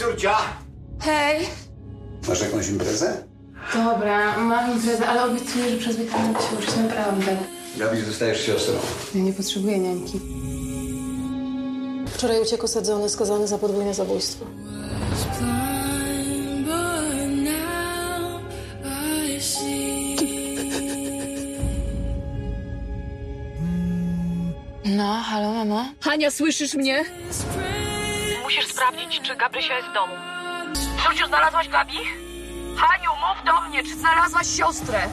Surcia! Hej! Masz jakąś imprezę? Dobra, mam imprezę, ale obiecuję, że przez weekend się uczyć, naprawdę. Gabi, zostajesz siostrą. Ja nie potrzebuję niańki. Wczoraj uciekł osadzony, skazany za podwójne zabójstwo. No, halo, mamo? Hania, słyszysz mnie? Sprawdzić, czy Gabrysia jest w domu. Córciu, znalazłaś Gabi? Haniu, mów do mnie, czy znalazłaś siostrę?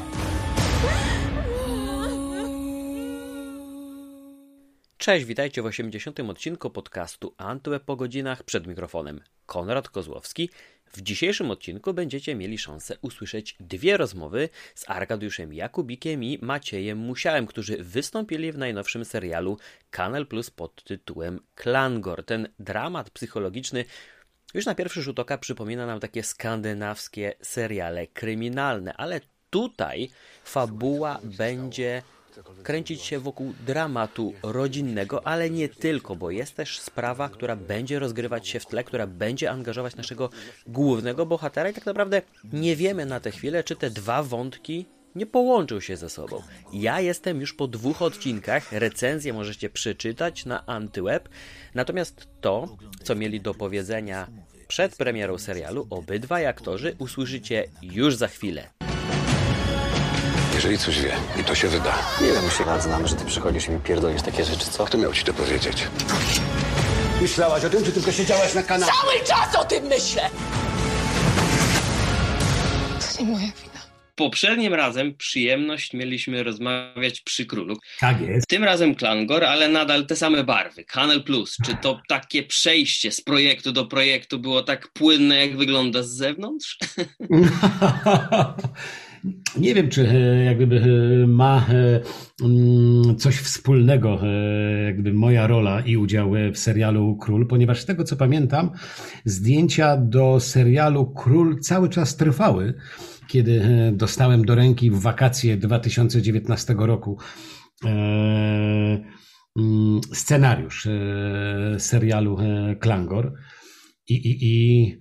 Cześć, witajcie w 80. odcinku podcastu Antweb po godzinach przed mikrofonem. Konrad Kozłowski. W dzisiejszym odcinku będziecie mieli szansę usłyszeć dwie rozmowy z Arkadiuszem Jakubikiem i Maciejem Musiałem, którzy wystąpili w najnowszym serialu Kanal Plus pod tytułem Klangor. Ten dramat psychologiczny już na pierwszy rzut oka przypomina nam takie skandynawskie seriale kryminalne, ale tutaj fabuła będzie kręcić się wokół dramatu rodzinnego, ale nie tylko, bo jest też sprawa, która będzie rozgrywać się w tle, która będzie angażować naszego głównego bohatera i tak naprawdę nie wiemy na tę chwilę, czy te dwa wątki nie połączą się ze sobą. Ja jestem już po dwóch odcinkach, recenzję możecie przeczytać na Antyweb, natomiast to, co mieli do powiedzenia przed premierą serialu, obydwaj aktorzy usłyszycie już za chwilę. Jeżeli coś wie i to się wyda, Ile my się lat znamy, że ty przychodzisz i mi pierdolisz takie rzeczy, co? kto miał ci to powiedzieć? Myślałaś o tym, czy tylko siedziałaś na kanale? Cały czas o tym myślę! To nie moja wina. Poprzednim razem przyjemność mieliśmy rozmawiać przy królu. Tak jest. Tym razem Klangor, ale nadal te same barwy. Kanal Plus. Czy to takie przejście z projektu do projektu było tak płynne, jak wygląda z zewnątrz? Nie wiem, czy e, jakby e, ma e, mm, coś wspólnego e, jakby moja rola i udział w serialu Król, ponieważ z tego co pamiętam, zdjęcia do serialu Król cały czas trwały, kiedy dostałem do ręki w wakacje 2019 roku mm, scenariusz serialu Klangor i, i, i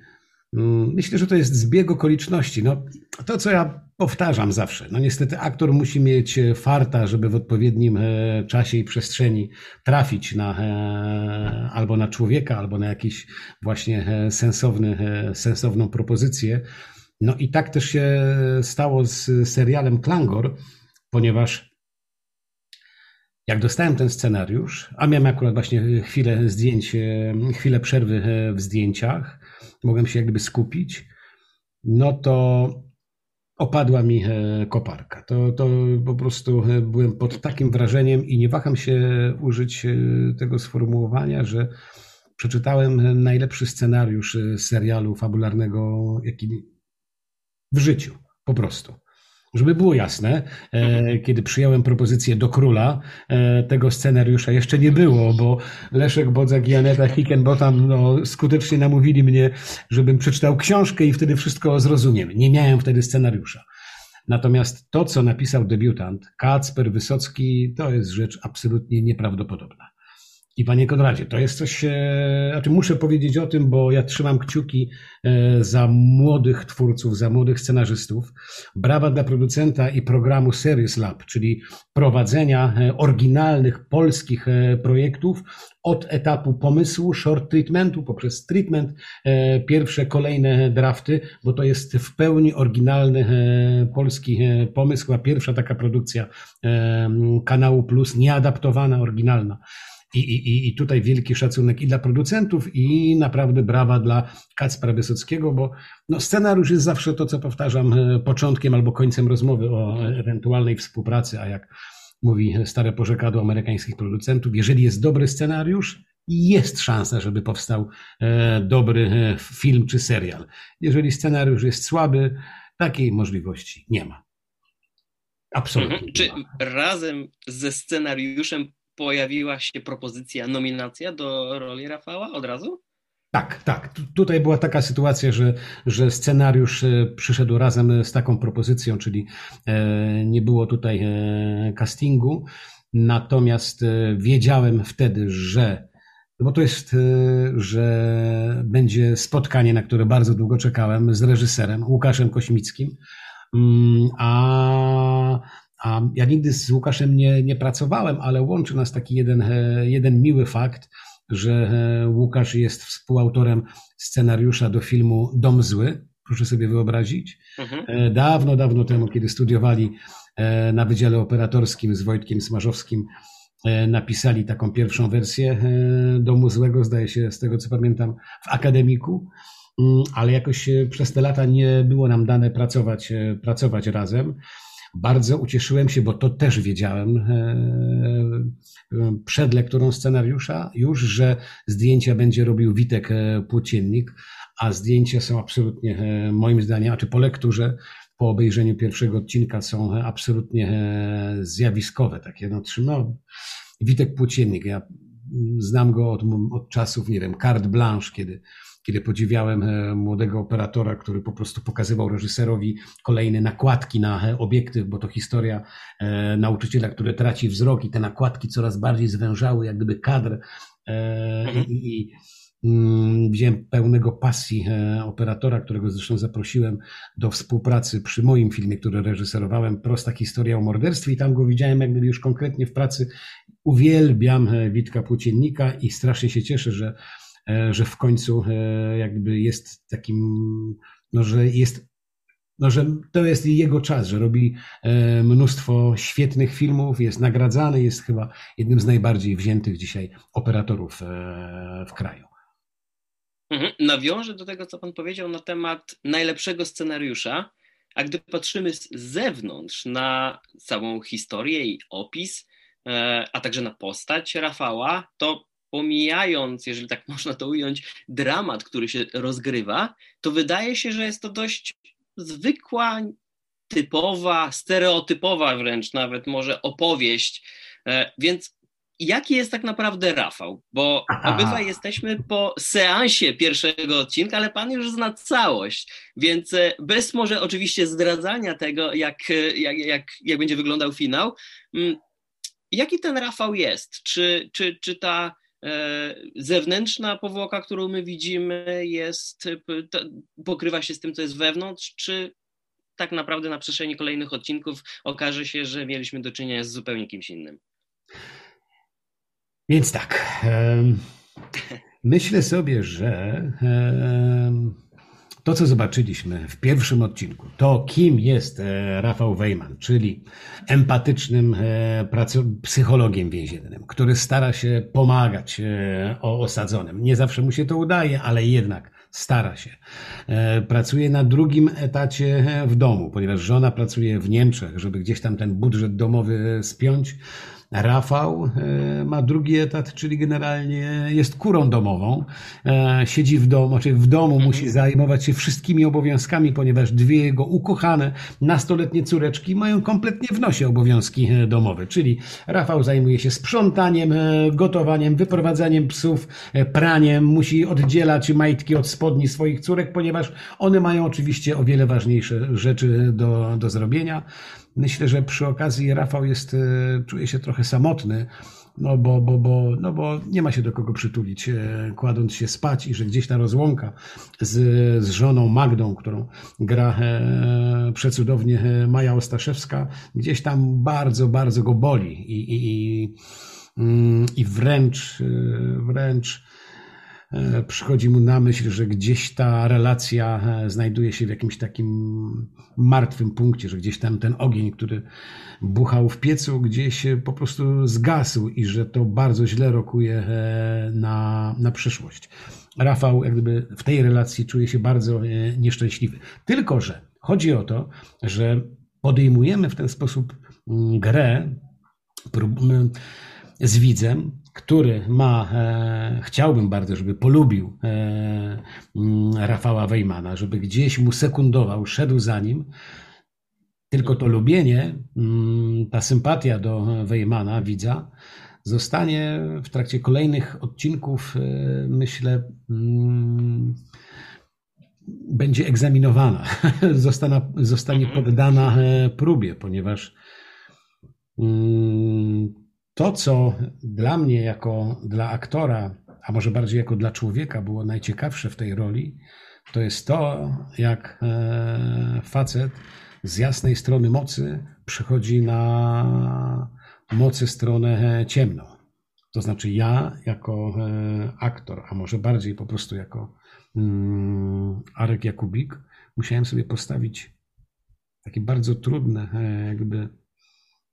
mm, myślę, że to jest zbieg okoliczności. No, to, co ja powtarzam zawsze. No niestety aktor musi mieć e, farta, żeby w odpowiednim e, czasie i przestrzeni trafić na e, albo na człowieka, albo na jakiś właśnie sensowny, sensowną propozycję. No i tak też się stało z serialem Klangor, ponieważ jak dostałem ten scenariusz, a miałem akurat właśnie chwilę zdjęć, chwilę przerwy w zdjęciach, mogłem się jakby skupić, no to opadła mi e, koparka. To, to po prostu e, byłem pod takim wrażeniem i nie waham się użyć e, tego sformułowania, że przeczytałem najlepszy scenariusz serialu fabularnego, jaki w życiu, po prostu. Żeby było jasne, e, kiedy przyjąłem propozycję do króla, e, tego scenariusza jeszcze nie było, bo Leszek Bodzak i Aneta Hickenbotham no, skutecznie namówili mnie, żebym przeczytał książkę i wtedy wszystko zrozumiem. Nie miałem wtedy scenariusza. Natomiast to, co napisał debiutant, Kacper Wysocki, to jest rzecz absolutnie nieprawdopodobna. I panie Konradzie, to jest coś, e, znaczy muszę powiedzieć o tym, bo ja trzymam kciuki e, za młodych twórców, za młodych scenarzystów. Brawa dla producenta i programu Series Lab, czyli prowadzenia e, oryginalnych polskich projektów od etapu pomysłu, short treatmentu, poprzez treatment, pierwsze, kolejne drafty, bo to jest w pełni oryginalny polski pomysł, a pierwsza taka produkcja kanału Plus, nieadaptowana, oryginalna. I, i, I tutaj wielki szacunek i dla producentów, i naprawdę brawa dla Kacpra Wysockiego, bo no, scenariusz jest zawsze to, co powtarzam, e, początkiem albo końcem rozmowy o ewentualnej współpracy, a jak mówi stare porzekadło amerykańskich producentów, jeżeli jest dobry scenariusz, jest szansa, żeby powstał e, dobry e, film czy serial. Jeżeli scenariusz jest słaby, takiej możliwości nie ma. Absolutnie. Mhm. Czy razem ze scenariuszem pojawiła się propozycja, nominacja do roli Rafała od razu? Tak, tak. Tu- Tutaj była taka sytuacja, że, że scenariusz e, przyszedł razem z taką propozycją, czyli e, nie było tutaj e, castingu. Natomiast wiedziałem wtedy, że bo to jest, że będzie spotkanie, na które bardzo długo czekałem z reżyserem Łukaszem Kośmickim. Mm, A, a ja nigdy z Łukaszem nie, nie pracowałem, ale łączy nas taki jeden, e, jeden miły fakt, że e, Łukasz jest współautorem scenariusza do filmu Dom Zły. Proszę sobie wyobrazić. Mhm. E, Dawno, dawno temu, kiedy studiowali na Wydziale Operatorskim z Wojtkiem Smarzowskim, napisali taką pierwszą wersję Domu Złego, zdaje się, z tego co pamiętam, w akademiku, Mm, ale jakoś przez te lata nie było nam dane pracować, pracować razem. Bardzo ucieszyłem się, bo to też wiedziałem e, przed lekturą scenariusza już, że zdjęcia będzie robił Witek e, Płóciennik, a zdjęcia są absolutnie, e, moim zdaniem, a czy po lekturze, po obejrzeniu pierwszego odcinka są absolutnie zjawiskowe, takie no, trzy- no Witek Płóciennik, ja znam go od, od czasów, nie wiem, carte blanche, kiedy, kiedy podziwiałem e, młodego operatora, który po prostu pokazywał reżyserowi kolejne nakładki na e, obiektyw, bo to historia e, nauczyciela, który traci wzrok i te nakładki coraz bardziej zwężały, jak gdyby kadr. E, i, i, mm, Widziałem pełnego pasji operatora, którego zresztą zaprosiłem do współpracy przy moim filmie, który reżyserowałem, Prosta historia o morderstwie i tam go widziałem jak już konkretnie w pracy. Uwielbiam Witka Płóciennika i strasznie się cieszę, że, że w końcu e, jakby jest takim, no że jest no, że to jest jego czas, że robi e, mnóstwo świetnych filmów, jest nagradzany, jest chyba jednym z najbardziej wziętych dzisiaj operatorów e, w kraju. Mhm. Nawiążę do tego, co pan powiedział na temat najlepszego scenariusza, a gdy patrzymy z zewnątrz na całą historię i opis, e, a także na postać Rafała, to pomijając, jeżeli tak można to ująć, dramat, który się rozgrywa, to wydaje się, że jest to dość zwykła, typowa, stereotypowa wręcz nawet może opowieść. E, Więc jaki jest tak naprawdę Rafał? Bo Aha. obydwaj jesteśmy po seansie pierwszego odcinka, ale pan już zna całość. Więc e, bez może oczywiście zdradzania tego, jak, e, jak, jak, jak będzie wyglądał finał, mm, jaki ten Rafał jest? Czy, czy, czy ta zewnętrzna powłoka, którą my widzimy, jest, e, pokrywa się z tym, co jest wewnątrz, czy tak naprawdę na przestrzeni kolejnych odcinków okaże się, że mieliśmy do czynienia z zupełnie kimś innym? Więc tak. Myślę sobie, że to, co zobaczyliśmy w pierwszym odcinku, to kim jest e, Rafał Wejman, czyli empatycznym e, psychologiem więziennym, który stara się pomagać e, osadzonym. Nie zawsze mu się to udaje, ale jednak stara się. Pracuje na drugim etacie w domu, ponieważ żona pracuje w Niemczech, żeby gdzieś tam ten budżet domowy spiąć. Rafał e, ma drugi etat, czyli generalnie jest kurą domową. E, Siedzi w domu, znaczy w domu musi zajmować się wszystkimi obowiązkami, ponieważ dwie jego ukochane nastoletnie córeczki mają kompletnie w nosie obowiązki e, domowe. Czyli Rafał zajmuje się sprzątaniem, gotowaniem, wyprowadzaniem psów, praniem, musi oddzielać majtki od spodni swoich córek, ponieważ one mają oczywiście o wiele ważniejsze rzeczy do, do zrobienia. Myślę, że przy okazji Rafał jest, e, czuje się trochę samotny, no bo, bo, bo, no bo nie ma się do kogo przytulić, e, kładąc się spać i że gdzieś ta rozłąka z, z żoną Magdą, którą gra e, przecudownie e, Maja Ostaszewska, gdzieś tam bardzo, bardzo go boli i, i, i, mm, i wręcz, wręcz przychodzi mu na myśl, że gdzieś ta relacja e, znajduje się w jakimś takim martwym punkcie, że gdzieś tam ten ogień, który buchał w piecu, gdzieś e, po prostu zgasł i że to bardzo źle rokuje e, na, na przyszłość. Rafał jak gdyby w tej relacji czuje się bardzo e, nieszczęśliwy. Tylko, że chodzi o to, że podejmujemy w ten sposób mm, grę z widzem, który ma, e, chciałbym bardzo, żeby polubił e, mm, Rafała Wejmana, żeby gdzieś mu sekundował, szedł za nim. Tylko to lubienie, mm, ta sympatia do Wejmana, widza, zostanie w trakcie kolejnych odcinków, e, myślę, mm, będzie egzaminowana, zostana, zostanie poddana e, próbie, ponieważ to, co dla mnie, jako dla aktora, a może bardziej jako dla człowieka było najciekawsze w tej roli, to jest to, jak e, facet z jasnej strony mocy przychodzi na mocy stronę ciemną. To znaczy ja jako e, aktor, a może bardziej po prostu jako mm, Arek Jakubik, musiałem sobie postawić takie bardzo trudne e, jakby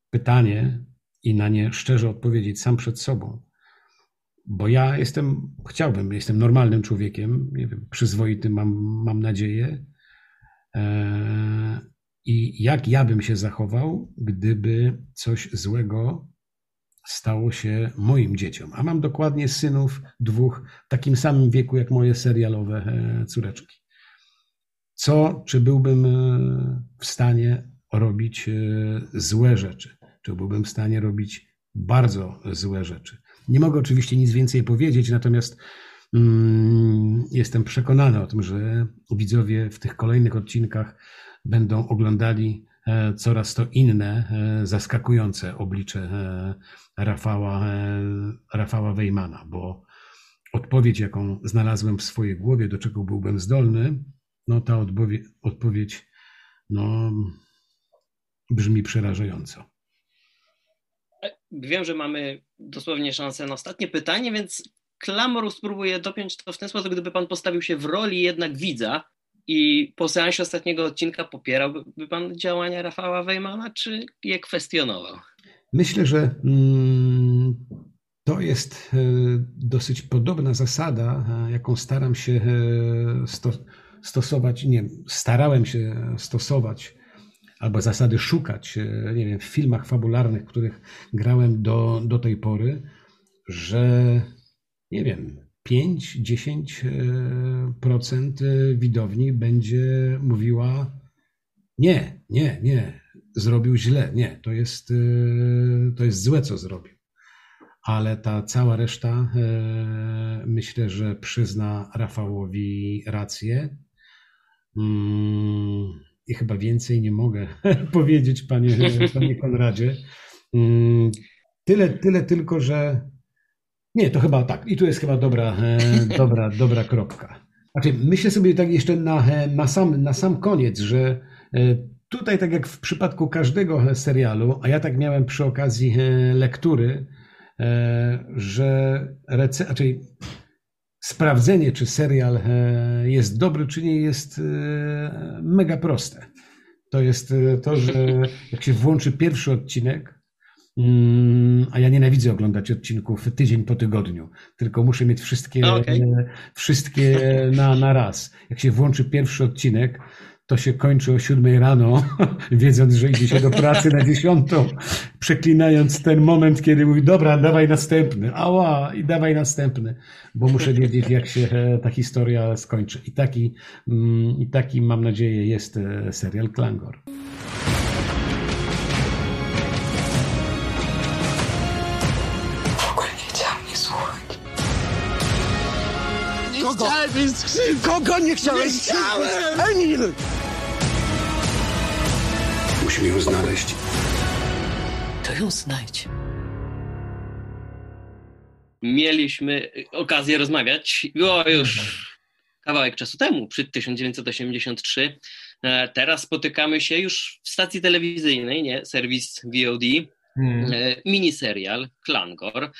pytanie i na nie szczerze odpowiedzieć sam przed sobą. Bo ja jestem, chciałbym, jestem normalnym człowiekiem, nie wiem, przyzwoitym mam, mam nadzieję. E, I jak ja bym się zachował, gdyby coś złego stało się moim dzieciom? A mam dokładnie synów dwóch w takim samym wieku jak moje serialowe e, córeczki. Co, czy byłbym e, w stanie robić złe rzeczy? Czy byłbym w stanie robić bardzo złe rzeczy? Nie mogę oczywiście nic więcej powiedzieć, natomiast mm, jestem przekonany o tym, że widzowie w tych kolejnych odcinkach będą oglądali e, coraz to inne, e, zaskakujące oblicze e, Rafała, Rafała Wejmana, bo odpowiedź, jaką znalazłem w swojej głowie, do czego byłbym zdolny, no ta odpowiedź, odpowiedź no, brzmi przerażająco. Wiem, że mamy dosłownie szansę na ostatnie pytanie, więc Klamor spróbuję dopiąć to w ten sposób, gdyby pan postawił się w roli jednak widza i po seansie ostatniego odcinka popierałby pan działania Rafała Wejmana, czy je kwestionował? Myślę, że mm, to jest e, dosyć podobna zasada, e, jaką staram się e, sto, stosować, nie starałem się stosować albo zasady szukać, e, nie wiem, w filmach fabularnych, których grałem do, do tej pory, że nie wiem, 5-10% e, widowni będzie mówiła nie, nie, nie, zrobił źle, nie, to jest, e, to jest złe, co zrobił. Ale ta cała reszta myślę, że przyzna Rafałowi rację. Mm, i chyba więcej nie mogę powiedzieć, panie, panie Konradzie. Mm, tyle, tyle tylko, że nie, to chyba tak. I tu jest chyba dobra, e, dobra, dobra kropka. Znaczy, myślę sobie tak jeszcze na, e, na, sam, na sam koniec, że e, tutaj, tak jak w przypadku każdego serialu, a ja tak miałem przy okazji lektury, że rece- znaczy, sprawdzenie, czy serial e, jest dobry, czy nie, jest e, mega proste. To jest e, to, że jak się włączy pierwszy odcinek, mm, a ja nienawidzę oglądać odcinków tydzień po tygodniu, tylko muszę mieć wszystkie, okay. wszystkie na, na raz. Jak się włączy pierwszy odcinek, to się kończy o siódmej rano, wiedząc, że idzie się do pracy na dziesiątą, przeklinając ten moment, kiedy mówi, dobra, dawaj następny, ała, i dawaj następny, bo muszę wiedzieć, jak się e, ta historia skończy. I taki, mm, i taki mam nadzieję, jest e, serial Klangor. Kogo? Kogo nie chciałeś? Nie chciałem! Emil! Musimy ją znaleźć. To ją znajdź. Mieliśmy okazję rozmawiać, było już kawałek czasu temu, przed 1983. E, teraz spotykamy się już w stacji telewizyjnej, nie? Serwis VOD, hmm. E, miniserial Klangor.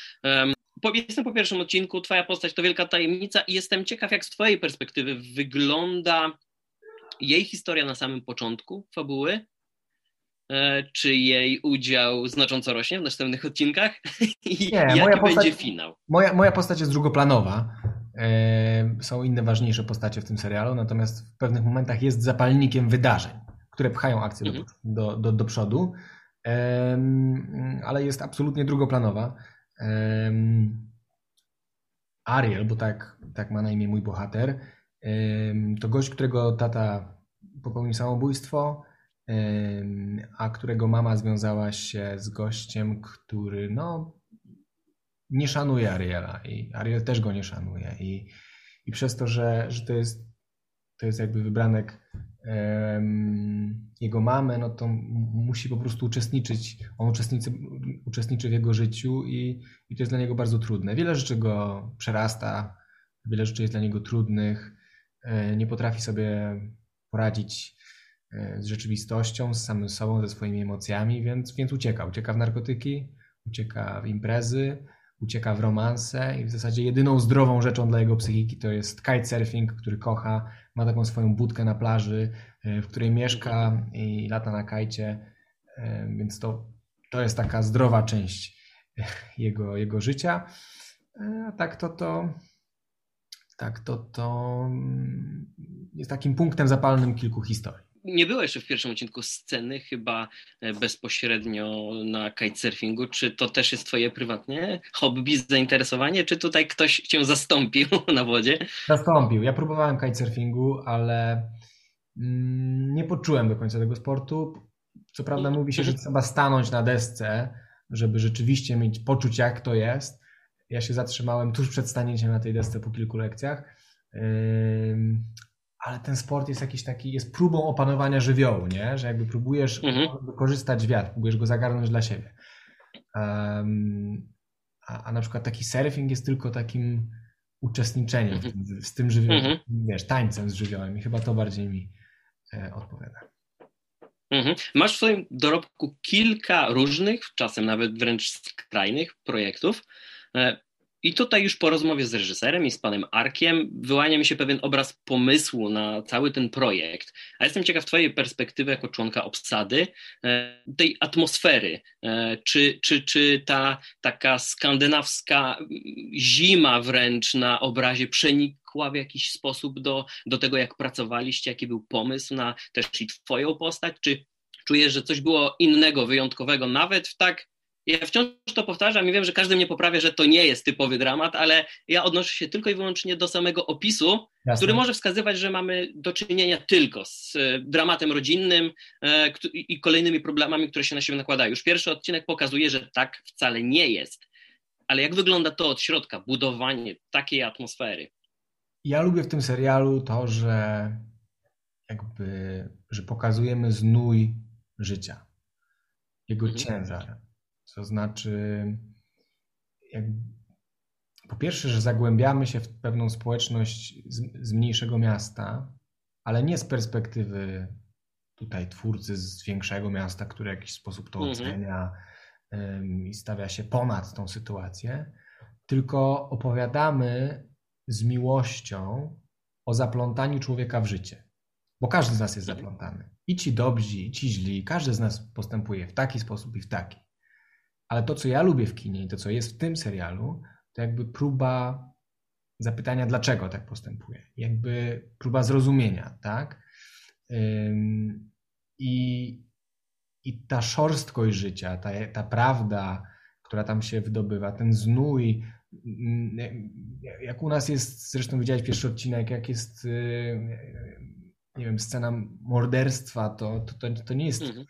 Jestem po pierwszym odcinku, twoja postać to wielka tajemnica i jestem ciekaw, jak z twojej perspektywy wygląda jej historia na samym początku fabuły, czy jej udział znacząco rośnie w następnych odcinkach i Nie, jaki moja postać, będzie finał. Moja, moja postać jest drugoplanowa. E, są inne ważniejsze postacie w tym serialu, natomiast w pewnych momentach jest zapalnikiem wydarzeń, które pchają akcję mhm. do, do, do, do przodu, ale jest absolutnie drugoplanowa. Ariel, bo tak, tak ma na imię mój bohater, to gość, którego tata popełnił samobójstwo, a którego mama związała się z gościem, który no, nie szanuje Ariela i Ariel też go nie szanuje i, i przez to, że, że to, jest, to jest jakby wybranek em, jego mamę, no to musi po prostu uczestniczyć, on uczestniczy, uczestniczy w jego życiu i, i to jest dla niego bardzo trudne. Wiele rzeczy go przerasta, wiele rzeczy jest dla niego trudnych, e, nie potrafi sobie poradzić z rzeczywistością, z samym sobą, ze swoimi emocjami, więc, więc ucieka. Ucieka w narkotyki, ucieka w imprezy, ucieka w romanse i w zasadzie jedyną zdrową rzeczą dla jego psychiki to jest kitesurfing, który kocha, ma taką swoją budkę na plaży, e, w której mieszka i lata na kajcie, e, więc to, to jest taka zdrowa część jego, jego życia. E, A tak to to tak to to mm, jest takim punktem zapalnym kilku historii. Nie było jeszcze w pierwszym odcinku sceny chyba e, bezpośrednio na kitesurfingu. Czy to też jest twoje prywatnie hobby, zainteresowanie, czy tutaj ktoś cię zastąpił na wodzie? Zastąpił. Ja próbowałem kitesurfingu, ale mm, nie poczułem do końca tego sportu. Co prawda mówi się, że trzeba stanąć na desce, żeby rzeczywiście mieć, poczuć jak to jest. Ja się zatrzymałem tuż przed stanięciem na tej desce po kilku lekcjach. Ale ten sport jest jakiś taki, jest próbą opanowania żywiołu, nie? Że jakby próbujesz Mhm. wykorzystać wiatr, próbujesz go zagarnąć dla siebie. Ym, a, a na przykład taki surfing jest tylko takim uczestniczeniem w tym, z tym żywiołem, Mhm. wiesz, tańcem z żywiołem i chyba to bardziej mi e, odpowiada. Mhm. Masz w swoim dorobku kilka różnych, czasem nawet wręcz skrajnych projektów. I tutaj już po rozmowie z reżyserem i z panem Arkiem wyłania mi się pewien obraz pomysłu na cały ten projekt. A jestem ciekaw Twojej perspektywy jako członka obsady, e, tej atmosfery. E, Czy, czy, czy ta taka skandynawska zima wręcz na obrazie przenikła w jakiś sposób do, do tego, jak pracowaliście, jaki był pomysł na też i Twoją postać? Czy czujesz, że coś było innego, wyjątkowego, nawet w tak ja wciąż to powtarzam i wiem, że każdy mnie poprawia, że to nie jest typowy dramat, ale ja odnoszę się tylko i wyłącznie do samego opisu, Jasne. który może wskazywać, że mamy do czynienia tylko z e, dramatem rodzinnym e, i kolejnymi problemami, które się na siebie nakładają. Już pierwszy odcinek pokazuje, że tak wcale nie jest. Ale jak wygląda to od środka, budowanie takiej atmosfery? Ja lubię w tym serialu to, że jakby, że pokazujemy znój życia, jego Mhm. ciężar. To znaczy, jak, po pierwsze, że zagłębiamy się w pewną społeczność z, z mniejszego miasta, ale nie z perspektywy tutaj twórcy z większego miasta, który w jakiś sposób to Mhm. ocenia ym, i stawia się ponad tą sytuację, tylko opowiadamy z miłością o zaplątaniu człowieka w życie. Bo każdy z nas jest zaplątany. I ci dobrzy, i ci źli, każdy z nas postępuje w taki sposób i w taki. Ale to, co ja lubię w kinie i to, co jest w tym serialu, to jakby próba zapytania, dlaczego tak postępuje. Jakby próba zrozumienia, tak? I, i ta szorstkość życia, ta, ta prawda, która tam się wydobywa, ten znój, mm, jak u nas jest, zresztą widziałeś pierwszy odcinek, jak jest, y, nie wiem, scena morderstwa, to, to, to, to nie jest Mhm.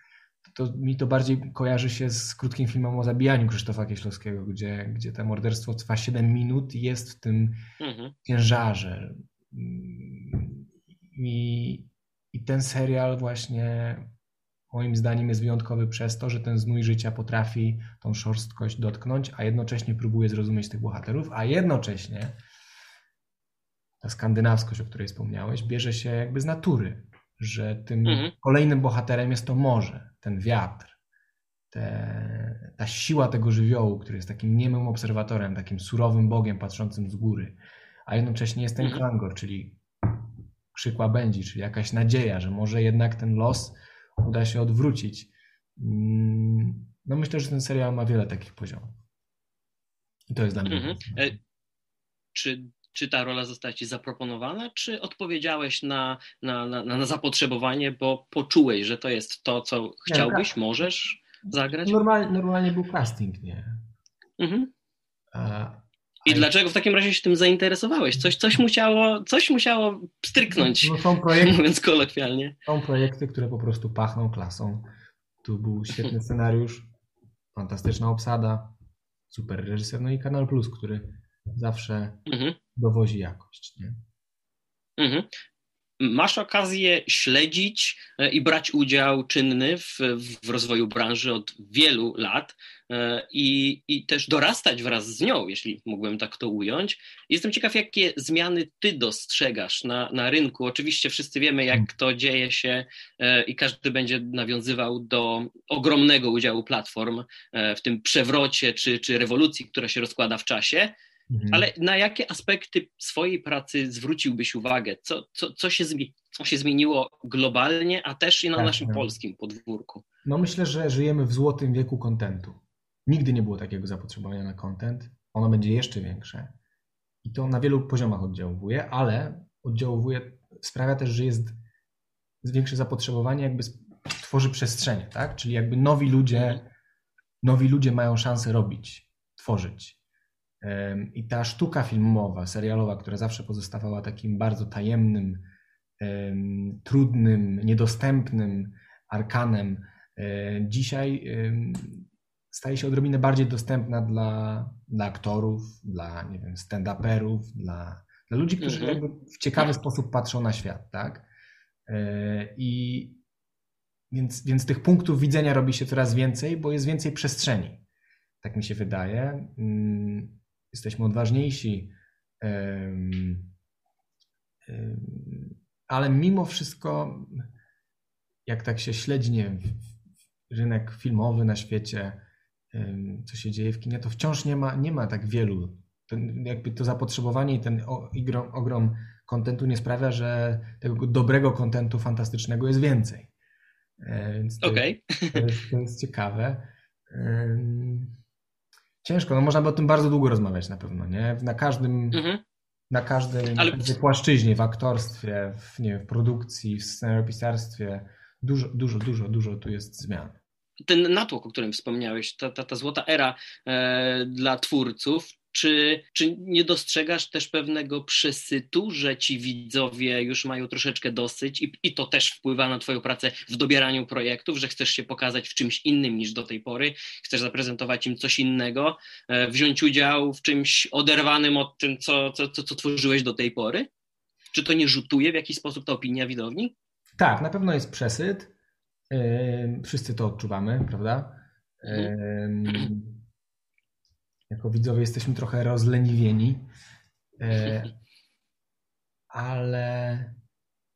To mi to bardziej kojarzy się z krótkim filmem o zabijaniu Krzysztofa Kieślowskiego, gdzie, gdzie to morderstwo trwa 7 minut i jest w tym Mhm. ciężarze. Mm, I, I ten serial właśnie moim zdaniem jest wyjątkowy przez to, że ten znój życia potrafi tą szorstkość dotknąć, a jednocześnie próbuje zrozumieć tych bohaterów, a jednocześnie ta skandynawskość, o której wspomniałeś, bierze się jakby z natury, że tym Mhm. kolejnym bohaterem jest to morze, ten wiatr, te, ta siła tego żywiołu, który jest takim niemym obserwatorem, takim surowym bogiem patrzącym z góry, a jednocześnie jest ten Mhm. klangor, czyli krzyk łabędzi, czyli jakaś nadzieja, że może jednak ten los uda się odwrócić. Mm, No myślę, że ten serial ma wiele takich poziomów. I to jest dla mnie. Mhm. E, Czy, czy ta rola została ci zaproponowana, czy odpowiedziałeś na, na, na, na zapotrzebowanie, bo poczułeś, że to jest to, co chciałbyś, możesz zagrać? Normalnie, normalnie był casting, nie? Mhm. A, I dlaczego w takim razie się tym zainteresowałeś? Coś, coś, musiało, coś musiało stryknąć, No, są, projekty, mówiąc kolokwialnie. są projekty, które po prostu pachną klasą. Tu był świetny scenariusz, fantastyczna obsada, super reżyser, no i Kanal Plus, który zawsze Mhm. Dowozi jakość. Nie? Mhm. masz okazję śledzić e, i brać udział czynny w, w rozwoju branży od wielu lat e, i, i też dorastać wraz z nią, jeśli mógłbym tak to ująć. Jestem ciekaw, jakie zmiany ty dostrzegasz na, na rynku. Oczywiście wszyscy wiemy, jak to dzieje się e, i każdy będzie nawiązywał do ogromnego udziału platform w tym przewrocie czy, czy rewolucji, która się rozkłada w czasie. Mhm. Ale na jakie aspekty swojej pracy zwróciłbyś uwagę? Co, co, co, się, co się zmieniło globalnie, a też i na tak, naszym tak. polskim podwórku? No myślę, że żyjemy w złotym wieku kontentu. Nigdy nie było takiego zapotrzebowania na kontent. Ono będzie jeszcze większe. I to na wielu poziomach oddziałuje, ale oddziałuje, sprawia też, że jest większe zapotrzebowanie, jakby tworzy przestrzenie, tak? Czyli jakby nowi ludzie, mhm. nowi ludzie mają szansę robić, tworzyć. I ta sztuka filmowa, serialowa, która zawsze pozostawała takim bardzo tajemnym, trudnym, niedostępnym arkanem, e, dzisiaj staje się odrobinę bardziej dostępna dla, dla aktorów, dla nie wiem, stand-uperów, dla, dla ludzi, którzy mhm. w ciekawy sposób patrzą na świat, tak? E, I więc, więc tych punktów widzenia robi się coraz więcej, bo jest więcej przestrzeni. Tak mi się wydaje. Jesteśmy odważniejsi. Ale mimo wszystko, jak tak się śledzi nie wiem, rynek filmowy na świecie, co się dzieje w kinie, to wciąż nie ma, nie ma tak wielu. Ten, jakby to zapotrzebowanie i ten ogrom, ogrom kontentu nie sprawia, że tego dobrego kontentu fantastycznego jest więcej. E, więc to, okay. to, jest, to jest ciekawe. Ciężko, no można by o tym bardzo długo rozmawiać na pewno, nie? Na każdym, mhm. na, każdej, Ale... płaszczyźnie, w aktorstwie, w, nie w produkcji, w scenariopisarstwie, dużo, dużo, dużo, dużo tu jest zmian ten natłok, o którym wspomniałeś, ta, ta, ta złota era e, dla twórców, czy, czy nie dostrzegasz też pewnego przesytu, że ci widzowie już mają troszeczkę dosyć i, i to też wpływa na Twoją pracę w dobieraniu projektów, że chcesz się pokazać w czymś innym niż do tej pory, chcesz zaprezentować im coś innego, e, wziąć udział w czymś oderwanym od tym, co, co, co, co tworzyłeś do tej pory? Czy to nie rzutuje w jakiś sposób ta opinia widowni? Tak, na pewno jest przesyt. Wszyscy to odczuwamy, prawda? Jako widzowie jesteśmy trochę rozleniwieni, e, ale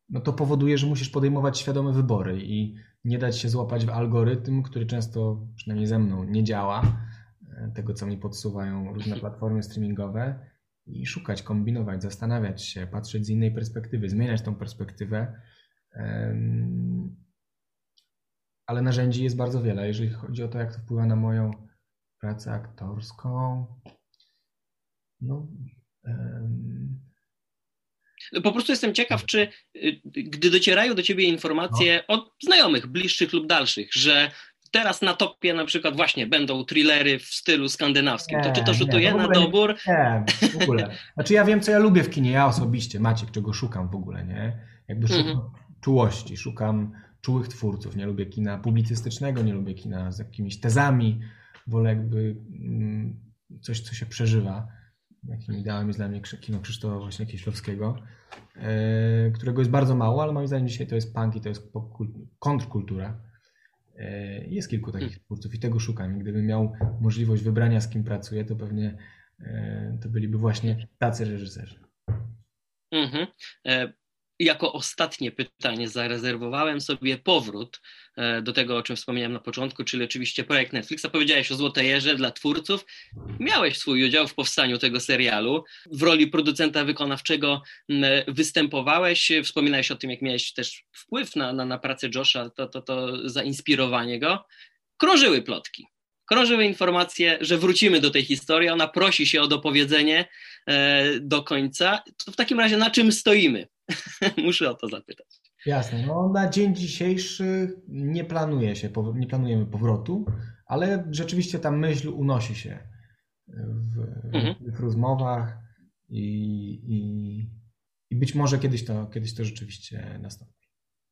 no to powoduje, że musisz podejmować świadome wybory i nie dać się złapać w algorytm, który często, przynajmniej ze mną, nie działa, e, tego co mi podsuwają różne platformy streamingowe i szukać, kombinować, zastanawiać się, patrzeć z innej perspektywy, zmieniać tą perspektywę. Ale narzędzi jest bardzo wiele. Jeżeli chodzi o to, jak to wpływa na moją pracę aktorską. No. Um... Po prostu jestem ciekaw, czy y, gdy docierają do ciebie informacje no. od znajomych, bliższych lub dalszych, że teraz na topie na przykład właśnie będą thrillery w stylu skandynawskim, nie, to czy to rzutuje nie, na dobór? Nie, w ogóle. Znaczy ja wiem, co ja lubię w kinie, ja osobiście, Maciek, czego szukam w ogóle, nie? Jakby szukam mhm. czułości, szukam czułych twórców, nie lubię kina publicystycznego, nie lubię kina z jakimiś tezami, wolę jakby mm, coś, co się przeżywa. Jakim ideałem jest dla mnie kino Krzysztofa właśnie Kieślowskiego, e, którego jest bardzo mało, ale moim zdaniem dzisiaj to jest punk i to jest kontrkultura. E, jest kilku takich hmm. twórców i tego szukam. Gdybym miał możliwość wybrania, z kim pracuję, to pewnie e, to byliby właśnie tacy reżyserzy. Mhm. Jako ostatnie pytanie zarezerwowałem sobie powrót e, do tego, o czym wspomniałem na początku, czyli oczywiście projekt Netflixa. Powiedziałeś o Złotej Jerze dla twórców. Miałeś swój udział w powstaniu tego serialu. W roli producenta wykonawczego występowałeś. Wspominałeś o tym, jak miałeś też wpływ na, na, na pracę Josha, to, to, to zainspirowanie go. Krążyły plotki krążyły informacje, że wrócimy do tej historii. Ona prosi się o dopowiedzenie e, do końca. To w takim razie na czym stoimy? Muszę o to zapytać. Jasne. No, na dzień dzisiejszy nie planuje się, nie planujemy powrotu, ale rzeczywiście ta myśl unosi się w, mhm. w rozmowach i, i, i, być może kiedyś to, kiedyś to rzeczywiście nastąpi.